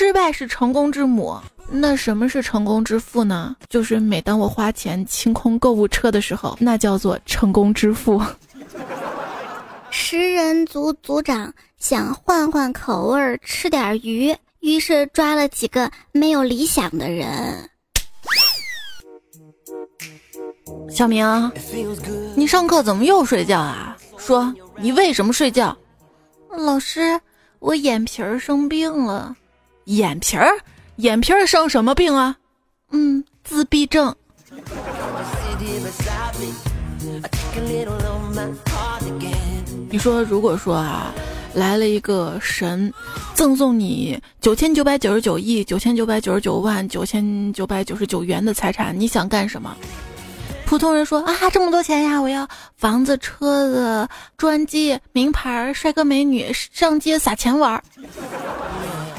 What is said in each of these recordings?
失败是成功之母。那什么是成功之父呢？就是每当我花钱清空购物车的时候，那叫做成功之父。食人族族长想换换口味吃点鱼，于是抓了几个没有理想的人。小明，你上课怎么又睡觉啊？说你为什么睡觉？老师，我眼皮儿生病了。眼皮儿？眼皮儿生什么病啊？嗯，自闭症。你说，如果说啊，来了一个神，赠送你九千九百九十九亿九千九百九十九万九千九百九十九元的财产，你想干什么？普通人说啊，这么多钱呀，我要房子、车子、专机、名牌、帅哥美女，上街撒钱玩儿。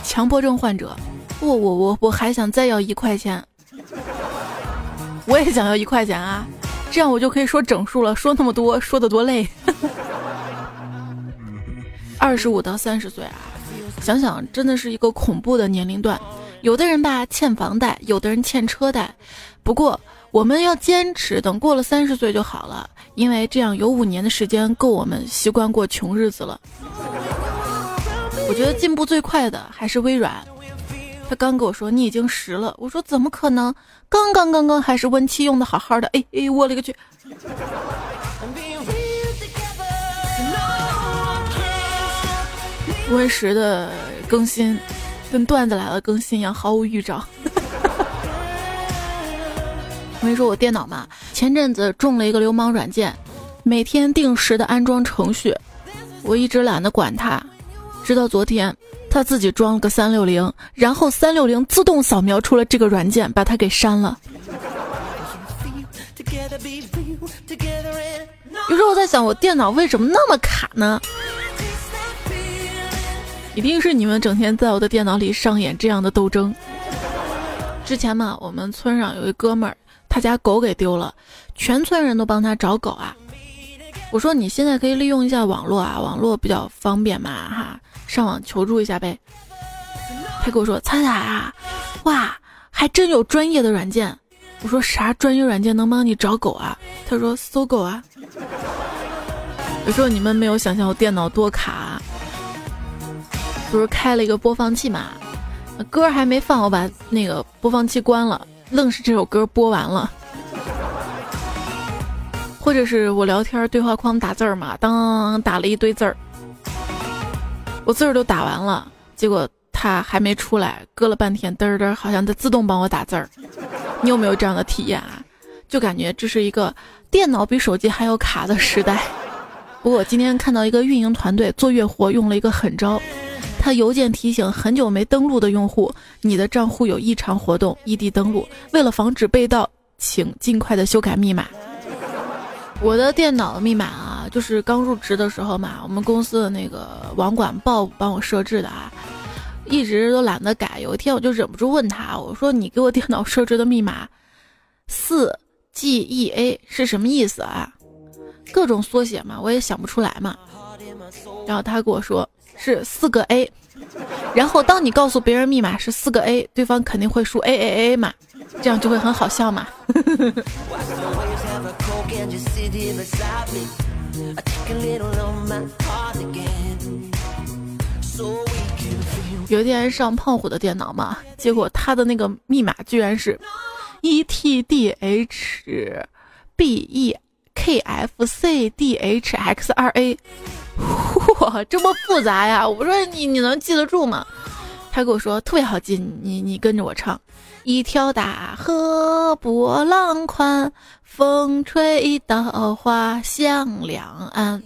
强迫症患者。我我我我还想再要一块钱，我也想要一块钱啊，这样我就可以说整数了。说那么多，说的多累。二十五到三十岁啊，想想真的是一个恐怖的年龄段。有的人吧欠房贷，有的人欠车贷。不过我们要坚持，等过了三十岁就好了，因为这样有五年的时间够我们习惯过穷日子了。我觉得进步最快的还是微软。他刚跟我说你已经十了，我说怎么可能？刚刚刚刚还是 Win 七用的好好的，哎哎，我勒个去！Win 十的更新跟段子来了更新一样，毫无预兆。我跟你说，我电脑嘛，前阵子中了一个流氓软件，每天定时的安装程序，我一直懒得管它，直到昨天。他自己装了个三六零，然后三六零自动扫描出了这个软件，把它给删了。有时候我在想，我电脑为什么那么卡呢？一定是你们整天在我的电脑里上演这样的斗争。之前嘛，我们村上有一哥们儿，他家狗给丢了，全村人都帮他找狗啊。我说你现在可以利用一下网络啊，网络比较方便嘛，哈。上网求助一下呗，他跟我说：“彩彩啊，哇，还真有专业的软件。”我说：“啥专业软件能帮你找狗啊？”他说：“搜狗啊。”有时候你们没有想象我电脑多卡，不是开了一个播放器嘛，歌还没放，我把那个播放器关了，愣是这首歌播完了。或者是我聊天对话框打字儿嘛，当打了一堆字儿。我字儿都打完了，结果他还没出来，搁了半天，嘚儿嘚，好像在自动帮我打字儿。你有没有这样的体验啊？就感觉这是一个电脑比手机还要卡的时代。不过今天看到一个运营团队做月活用了一个狠招，他邮件提醒很久没登录的用户，你的账户有异常活动，异地登录。为了防止被盗，请尽快的修改密码。我的电脑的密码啊。就是刚入职的时候嘛，我们公司的那个网管鲍帮我设置的啊，一直都懒得改。有一天我就忍不住问他，我说：“你给我电脑设置的密码四 G E A 是什么意思啊？”各种缩写嘛，我也想不出来嘛。然后他跟我说是四个 A，然后当你告诉别人密码是四个 A，对方肯定会输 A A A 嘛，这样就会很好笑嘛。有一天上胖虎的电脑嘛，结果他的那个密码居然是 e t d h b e k f c d h x 二 a，哇，这么复杂呀！我说你你能记得住吗？他跟我说特别好记，你你跟着我唱。一条大河波浪宽，风吹稻花香两岸。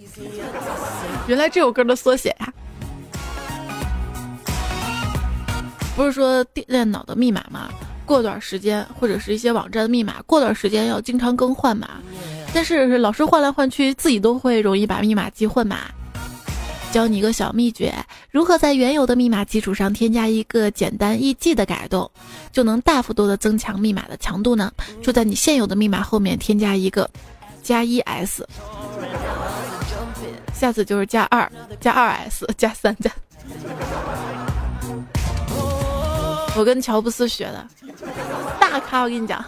原来这首歌的缩写呀，不是说电脑的密码吗？过段时间或者是一些网站的密码，过段时间要经常更换嘛。但是老是换来换去，自己都会容易把密码记混嘛。教你一个小秘诀，如何在原有的密码基础上添加一个简单易记的改动，就能大幅度的增强密码的强度呢？就在你现有的密码后面添加一个加一 s，下次就是加二加二 s 加三加。我跟乔布斯学的，大咖，我跟你讲。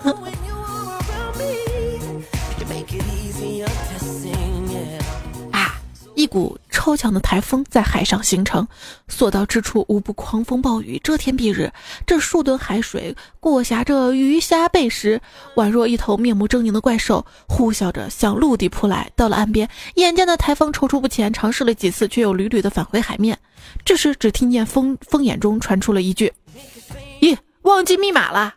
一股超强的台风在海上形成，所到之处无不狂风暴雨，遮天蔽日。这数吨海水过峡着鱼虾贝石，宛若一头面目狰狞的怪兽，呼啸着向陆地扑来。到了岸边，眼见的台风踌躇不前，尝试了几次，却又屡屡的返回海面。这时，只听见风风眼中传出了一句：“咦，忘记密码了。”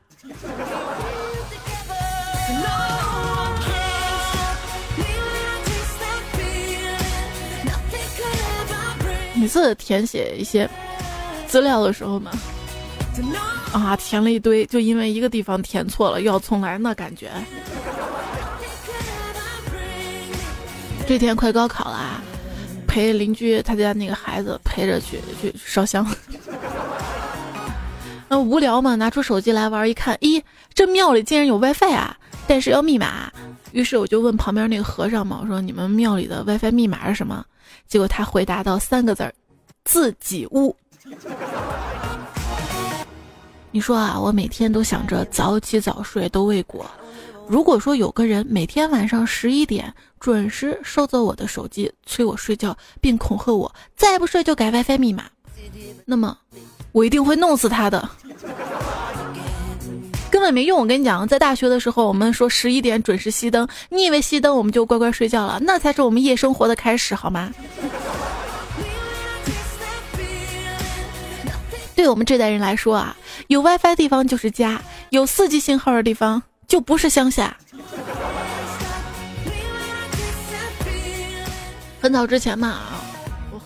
每次填写一些资料的时候嘛，啊，填了一堆，就因为一个地方填错了，又要重来，那感觉。这天快高考了，陪邻居他家那个孩子陪着去去烧香。那无聊嘛，拿出手机来玩，一看，咦，这庙里竟然有 WiFi 啊，但是要密码。于是我就问旁边那个和尚嘛，我说你们庙里的 WiFi 密码是什么？结果他回答到三个字儿：自己屋。你说啊，我每天都想着早起早睡都未果。如果说有个人每天晚上十一点准时收走我的手机，催我睡觉，并恐吓我再不睡就改 WiFi 密码，那么我一定会弄死他的。根本没用，我跟你讲，在大学的时候，我们说十一点准时熄灯，你以为熄灯我们就乖乖睡觉了？那才是我们夜生活的开始，好吗？对我们这代人来说啊，有 WiFi 地方就是家，有四 G 信号的地方就不是乡下。很早之前嘛，啊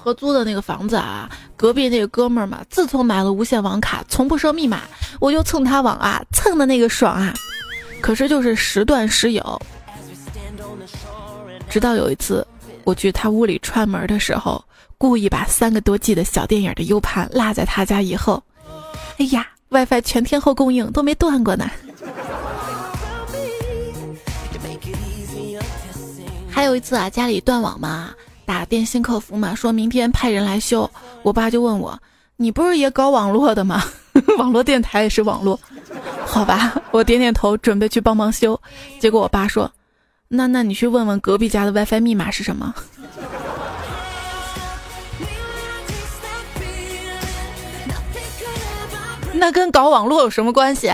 合租的那个房子啊。隔壁那个哥们儿嘛，自从买了无线网卡，从不设密码，我就蹭他网啊，蹭的那个爽啊！可是就是时断时有。直到有一次，我去他屋里串门的时候，故意把三个多 G 的小电影的 U 盘落在他家以后，哎呀，WiFi 全天候供应都没断过呢。还有一次啊，家里断网嘛。打电信客服嘛，说明天派人来修。我爸就问我：“你不是也搞网络的吗？网络电台也是网络，好吧？”我点点头，准备去帮忙修。结果我爸说：“那那你去问问隔壁家的 WiFi 密码是什么？” 那跟搞网络有什么关系？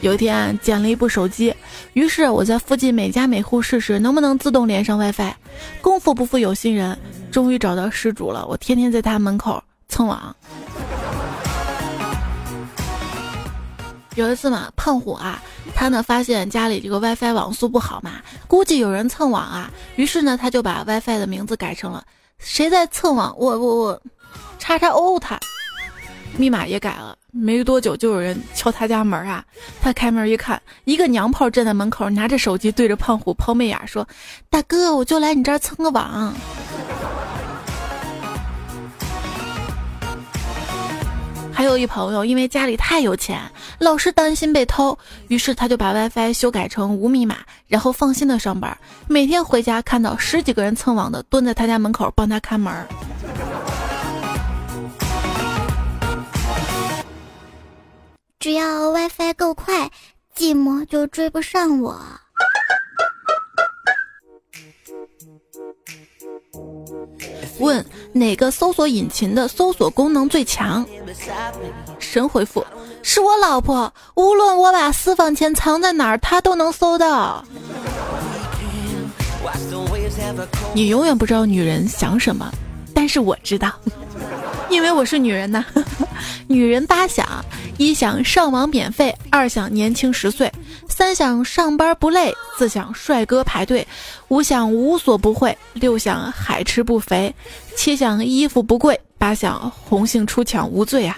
有一天捡了一部手机。于是我在附近每家每户试试能不能自动连上 WiFi。功夫不负有心人，终于找到失主了。我天天在他门口蹭网。有一次嘛，胖虎啊，他呢发现家里这个 WiFi 网速不好嘛，估计有人蹭网啊。于是呢，他就把 WiFi 的名字改成了“谁在蹭网，我我我，叉叉 O 他”。密码也改了，没多久就有人敲他家门啊！他开门一看，一个娘炮站在门口，拿着手机对着胖虎抛媚眼说：“大哥，我就来你这儿蹭个网。”还有一朋友，因为家里太有钱，老是担心被偷，于是他就把 WiFi 修改成无密码，然后放心的上班。每天回家看到十几个人蹭网的蹲在他家门口帮他看门。只要 WiFi 够快，寂寞就追不上我。问哪个搜索引擎的搜索功能最强？神回复：是我老婆，无论我把私房钱藏在哪儿，她都能搜到。你永远不知道女人想什么，但是我知道，因为我是女人呐。女人八想：一想上网免费，二想年轻十岁，三想上班不累，四想帅哥排队，五想无所不会，六想海吃不肥，七想衣服不贵，八想红杏出墙无罪啊！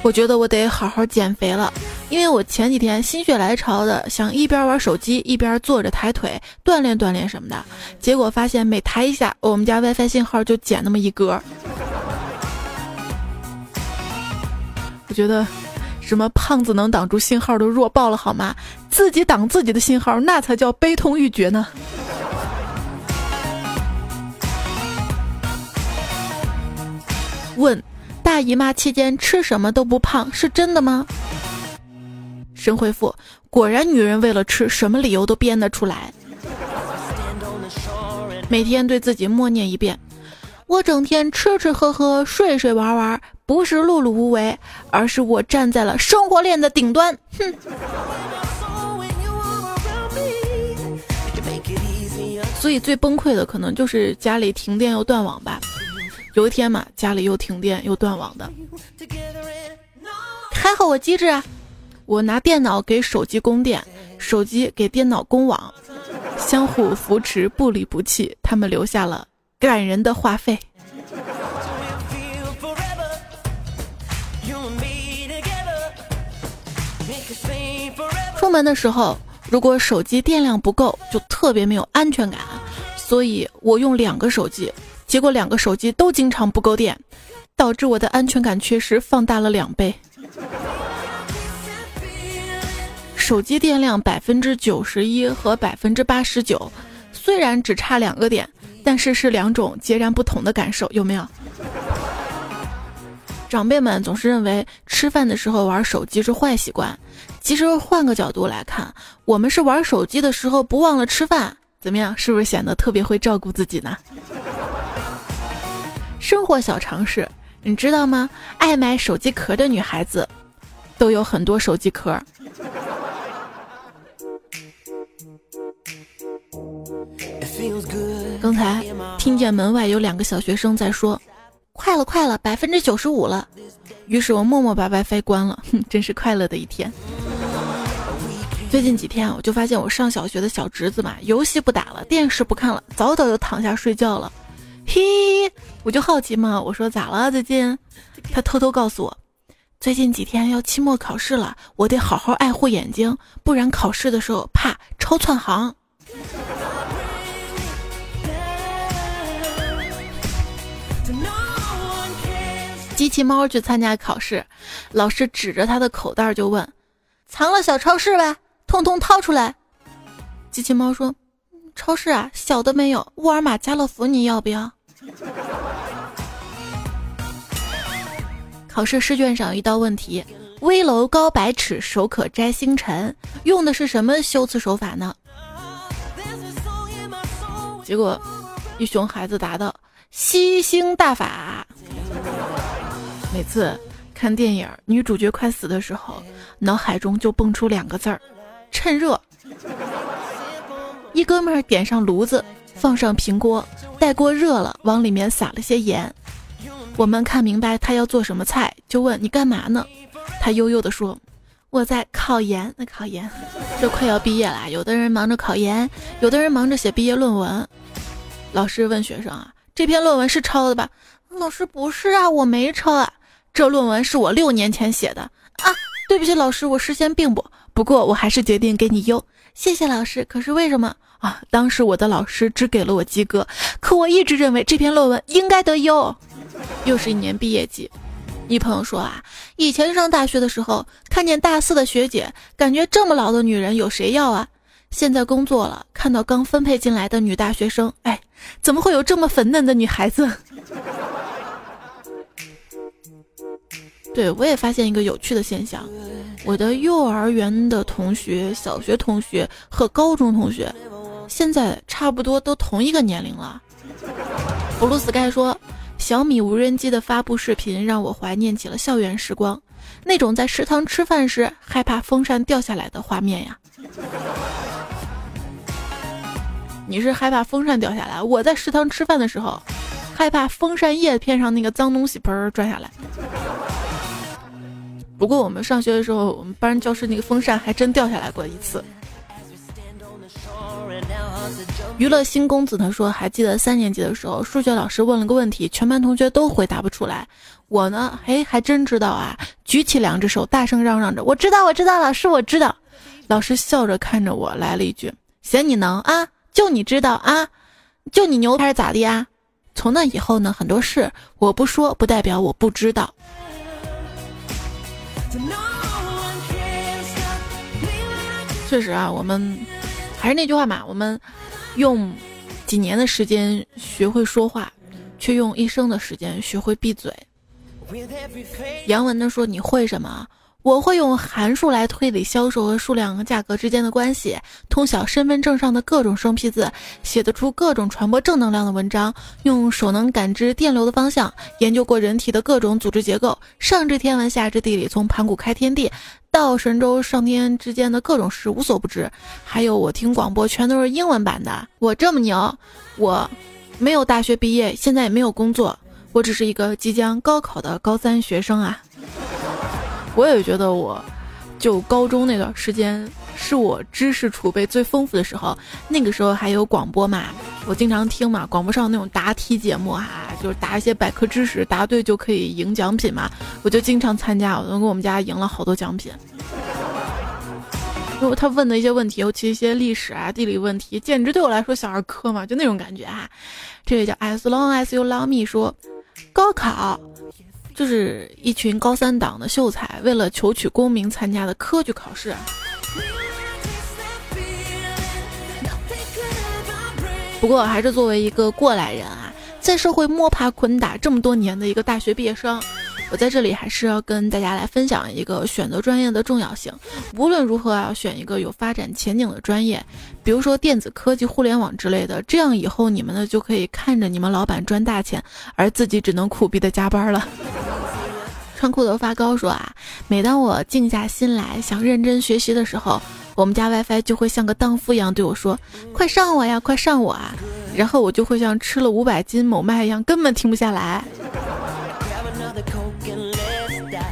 我觉得我得好好减肥了，因为我前几天心血来潮的想一边玩手机一边坐着抬腿锻炼锻炼什么的，结果发现每抬一下，我们家 WiFi 信号就减那么一格。我觉得什么胖子能挡住信号都弱爆了好吗？自己挡自己的信号那才叫悲痛欲绝呢。问大姨妈期间吃什么都不胖是真的吗？神回复果然女人为了吃什么理由都编得出来。每天对自己默念一遍我整天吃吃喝喝、睡睡玩玩，不是碌碌无为，而是我站在了生活链的顶端。哼。所以最崩溃的可能就是家里停电又断网吧。有一天嘛，家里又停电又断网的，还好我机智啊。我拿电脑给手机供电，手机给电脑供网，相互扶持，不离不弃。他们留下了感人的话费。出门的时候，如果手机电量不够，就特别没有安全感，所以我用两个手机，结果两个手机都经常不够电，导致我的安全感缺失放大了两倍。手机电量百分之九十一和百分之八十九，虽然只差两个点，但是是两种截然不同的感受，有没有？长辈们总是认为吃饭的时候玩手机是坏习惯，其实换个角度来看，我们是玩手机的时候不忘了吃饭，怎么样？是不是显得特别会照顾自己呢？生活小常识，你知道吗？爱买手机壳的女孩子，都有很多手机壳。刚才听见门外有两个小学生在说：“快了，快了，百分之九十五了。”于是我默默把 WiFi 关了。哼，真是快乐的一天。最近几天我就发现我上小学的小侄子嘛，游戏不打了，电视不看了，早早就躺下睡觉了。嘿，我就好奇嘛，我说咋了最近？他偷偷告诉我，最近几天要期末考试了，我得好好爱护眼睛，不然考试的时候怕抄窜行。机器猫去参加考试，老师指着他的口袋就问：“藏了小超市呗，通通掏出来。”机器猫说：“超市啊，小的没有，沃尔玛、家乐福你要不要？”考试试卷上一道问题：“危楼高百尺，手可摘星辰。”用的是什么修辞手法呢？结果，一熊孩子答道：“吸星大法。”每次看电影，女主角快死的时候，脑海中就蹦出两个字儿：趁热。一哥们儿点上炉子，放上平锅，待锅热了，往里面撒了些盐。我们看明白他要做什么菜，就问你干嘛呢？他悠悠地说：“我在考研。”那考研，这快要毕业了，有的人忙着考研，有的人忙着写毕业论文。老师问学生啊：“这篇论文是抄的吧？”老师不是啊，我没抄啊。这论文是我六年前写的啊！对不起，老师，我事先并不。不过我还是决定给你优，谢谢老师。可是为什么啊？当时我的老师只给了我及格，可我一直认为这篇论文应该得优。又是一年毕业季，一朋友说啊，以前上大学的时候，看见大四的学姐，感觉这么老的女人有谁要啊？现在工作了，看到刚分配进来的女大学生，哎，怎么会有这么粉嫩的女孩子？对，我也发现一个有趣的现象，我的幼儿园的同学、小学同学和高中同学，现在差不多都同一个年龄了。布鲁斯盖说，小米无人机的发布视频让我怀念起了校园时光，那种在食堂吃饭时害怕风扇掉下来的画面呀。你是害怕风扇掉下来，我在食堂吃饭的时候，害怕风扇叶片上那个脏东西盆儿转下来。不过我们上学的时候，我们班教室那个风扇还真掉下来过一次。娱乐新公子他说，还记得三年级的时候，数学老师问了个问题，全班同学都回答不出来。我呢，嘿，还真知道啊，举起两只手，大声嚷嚷着：“我知道，我知道，老师，我知道。”老师笑着看着我，来了一句：“嫌你能啊？就你知道啊？就你牛还是咋的呀？”从那以后呢，很多事我不说，不代表我不知道。确实啊，我们还是那句话嘛，我们用几年的时间学会说话，却用一生的时间学会闭嘴。杨文的说：“你会什么？”我会用函数来推理销售和数量和价格之间的关系，通晓身份证上的各种生僻字，写得出各种传播正能量的文章，用手能感知电流的方向，研究过人体的各种组织结构，上知天文下知地理，从盘古开天地到神州上天之间的各种事无所不知。还有我听广播全都是英文版的，我这么牛，我没有大学毕业，现在也没有工作，我只是一个即将高考的高三学生啊。我也觉得，我就高中那段时间是我知识储备最丰富的时候。那个时候还有广播嘛，我经常听嘛，广播上那种答题节目哈，就是答一些百科知识，答对就可以赢奖品嘛。我就经常参加，我都跟我们家赢了好多奖品。如果他问的一些问题，尤其一些历史啊、地理问题，简直对我来说小儿科嘛，就那种感觉哈。这位叫 As Long As You Love Me 说，高考。就是一群高三党的秀才，为了求取功名参加的科举考试。不过，还是作为一个过来人啊，在社会摸爬滚打这么多年的一个大学毕业生，我在这里还是要跟大家来分享一个选择专业的重要性。无论如何，要选一个有发展前景的专业，比如说电子科技、互联网之类的，这样以后你们呢就可以看着你们老板赚大钱，而自己只能苦逼的加班了。穿裤头发高说啊，每当我静下心来想认真学习的时候，我们家 WiFi 就会像个荡妇一样对我说：“快上我呀，快上我啊！”然后我就会像吃了五百斤某麦一样，根本停不下来。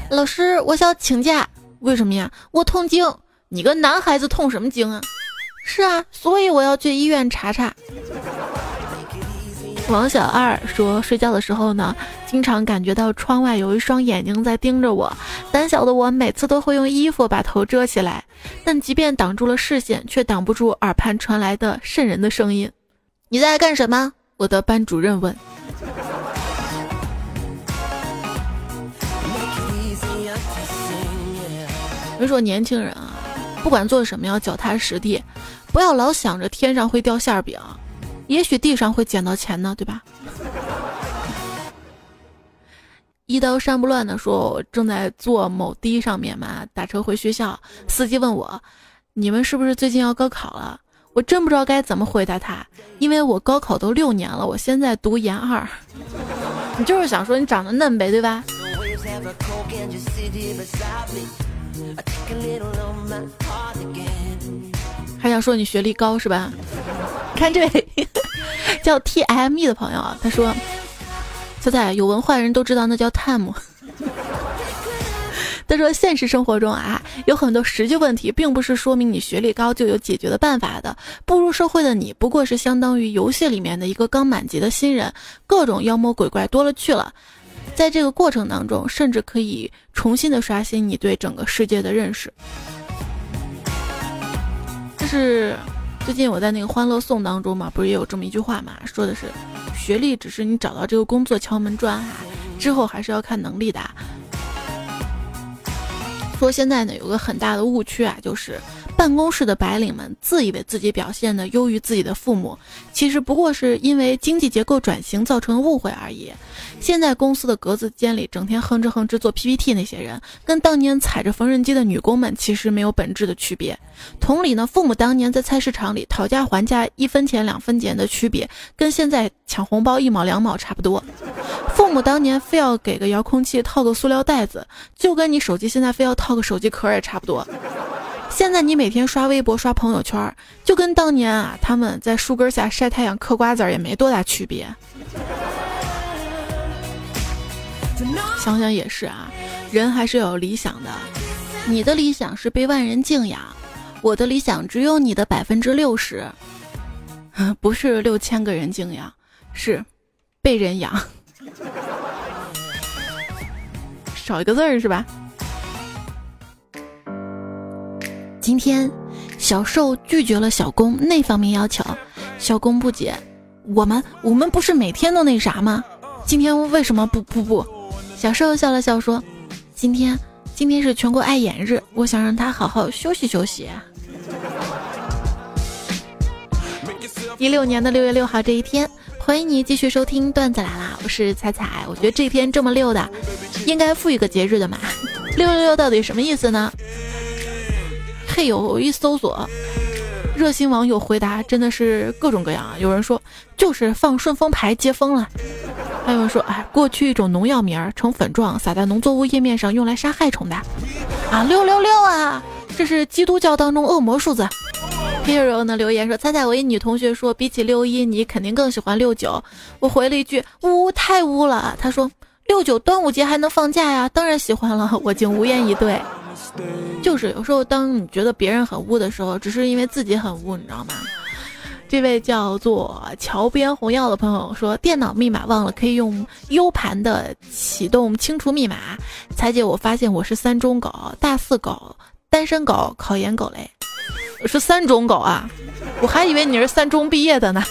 老师，我想请假，为什么呀？我痛经。你个男孩子痛什么经啊？是啊，所以我要去医院查查。王小二说：“睡觉的时候呢，经常感觉到窗外有一双眼睛在盯着我。胆小的我每次都会用衣服把头遮起来，但即便挡住了视线，却挡不住耳畔传来的渗人的声音。你在干什么？”我的班主任问。我说：“年轻人啊，不管做什么要脚踏实地，不要老想着天上会掉馅饼。”也许地上会捡到钱呢，对吧？一刀山不乱的说：“我正在坐某的上面嘛，打车回学校。司机问我：‘你们是不是最近要高考了？’我真不知道该怎么回答他，因为我高考都六年了，我现在读研二。你就是想说你长得嫩呗，对吧？还想说你学历高是吧？”看这位叫 T M E 的朋友啊，他说：“小彩有文化人都知道那叫 time。”他说：“现实生活中啊，有很多实际问题，并不是说明你学历高就有解决的办法的。步入社会的你，不过是相当于游戏里面的一个刚满级的新人，各种妖魔鬼怪多了去了。在这个过程当中，甚至可以重新的刷新你对整个世界的认识。”这是。最近我在那个《欢乐颂》当中嘛，不是也有这么一句话嘛，说的是，学历只是你找到这个工作敲门砖哈，之后还是要看能力的。说现在呢有个很大的误区啊，就是办公室的白领们自以为自己表现的优于自己的父母，其实不过是因为经济结构转型造成误会而已。现在公司的格子间里整天哼哧哼哧做 PPT 那些人，跟当年踩着缝纫机的女工们其实没有本质的区别。同理呢，父母当年在菜市场里讨价还价一分钱两分钱的区别，跟现在抢红包一毛两毛差不多。父母当年非要给个遥控器套个塑料袋子，就跟你手机现在非要套个手机壳也差不多。现在你每天刷微博刷朋友圈，就跟当年啊他们在树根下晒太阳嗑瓜子儿也没多大区别。想想也是啊，人还是有理想的。你的理想是被万人敬仰，我的理想只有你的百分之六十，不是六千个人敬仰，是被人养，少一个字儿是吧？今天小受拒绝了小公那方面要求，小公不解，我们我们不是每天都那啥吗？今天为什么不不不？小受笑了笑说：“今天今天是全国爱眼日，我想让他好好休息休息。”一六年的六月六号这一天。欢迎你继续收听段子来啦，我是彩彩。我觉得这一天这么溜的，应该赋予个节日的嘛。六六六到底什么意思呢？嘿呦，我一搜索，热心网友回答真的是各种各样啊。有人说就是放顺丰牌接风了，还有人说哎，过去一种农药名儿呈粉状撒在农作物叶面上，用来杀害虫的。啊，六六六啊，这是基督教当中恶魔数字。Hero 呢留言说：“猜猜我一女同学说，比起六一，你肯定更喜欢六九。”我回了一句：“污，太污了。”她说：“六九端午节还能放假呀，当然喜欢了。”我竟无言以对。就是有时候，当你觉得别人很污的时候，只是因为自己很污，你知道吗？这位叫做桥边红药的朋友说：“电脑密码忘了，可以用 U 盘的启动清除密码。”彩姐，我发现我是三中狗，大四狗，单身狗，考研狗嘞。是三中狗啊，我还以为你是三中毕业的呢。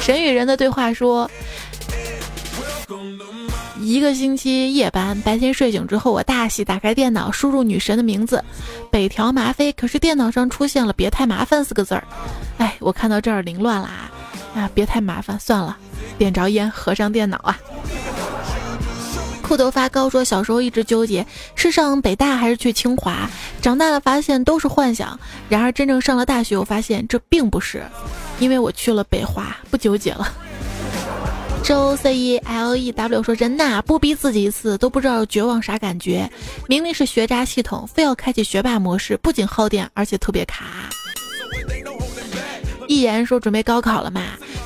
神与人的对话说，一个星期夜班，白天睡醒之后，我大喜，打开电脑，输入女神的名字北条麻妃，可是电脑上出现了“别太麻烦”四个字儿。哎，我看到这儿凌乱了啊！啊，别太麻烦，算了，点着烟，合上电脑啊。裤头发高说，小时候一直纠结是上北大还是去清华，长大了发现都是幻想。然而真正上了大学，我发现这并不是，因为我去了北华，不纠结了。周 C E L E W 说，人呐，不逼自己一次都不知道绝望啥感觉。明明是学渣系统，非要开启学霸模式，不仅耗电，而且特别卡。一言说，准备高考了嘛？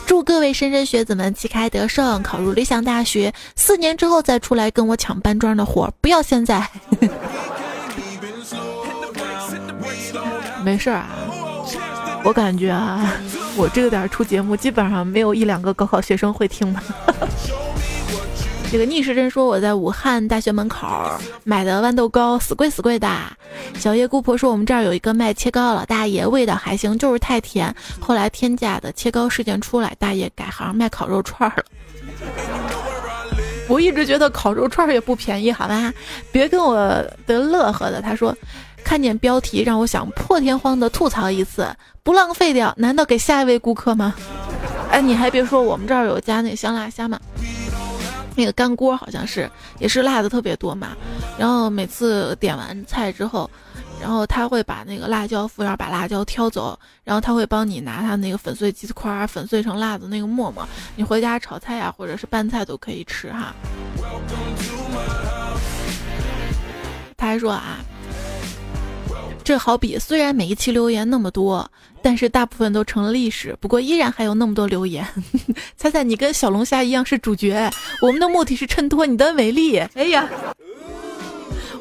祝各位莘莘学子们旗开得胜，考入理想大学。四年之后再出来跟我抢搬砖的活，不要现在。没事啊，我感觉啊，我这个点出节目，基本上没有一两个高考学生会听的。这个逆时针说我在武汉大学门口买的豌豆糕死贵死贵的。小叶姑婆说我们这儿有一个卖切糕老大爷，味道还行，就是太甜。后来天价的切糕事件出来，大爷改行卖烤肉串了。我一直觉得烤肉串也不便宜，好吧？别跟我的乐呵的。他说看见标题让我想破天荒的吐槽一次，不浪费掉，难道给下一位顾客吗？哎，你还别说，我们这儿有家那香辣虾嘛。那个干锅好像是也是辣的特别多嘛，然后每次点完菜之后，然后他会把那个辣椒服务员把辣椒挑走，然后他会帮你拿他那个粉碎鸡块儿粉碎成辣的那个沫沫，你回家炒菜呀或者是拌菜都可以吃哈。他还说啊。这好比，虽然每一期留言那么多，但是大部分都成了历史。不过依然还有那么多留言。猜猜你跟小龙虾一样是主角，我们的目的是衬托你的美丽。哎呀，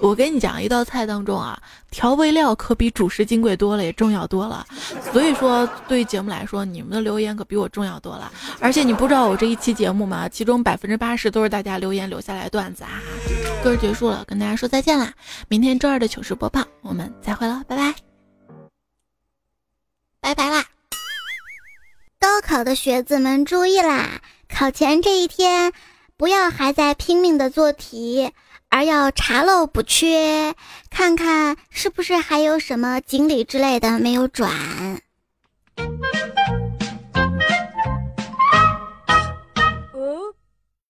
我跟你讲，一道菜当中啊，调味料可比主食金贵多了，也重要多了。所以说，对于节目来说，你们的留言可比我重要多了。而且你不知道我这一期节目吗？其中百分之八十都是大家留言留下来段子啊。歌结束了，跟大家说再见啦！明天周二的糗事播报，我们再会了，拜拜，拜拜啦！高考的学子们注意啦，考前这一天不要还在拼命的做题，而要查漏补缺看看是不是还有什么锦鲤之类的没有转。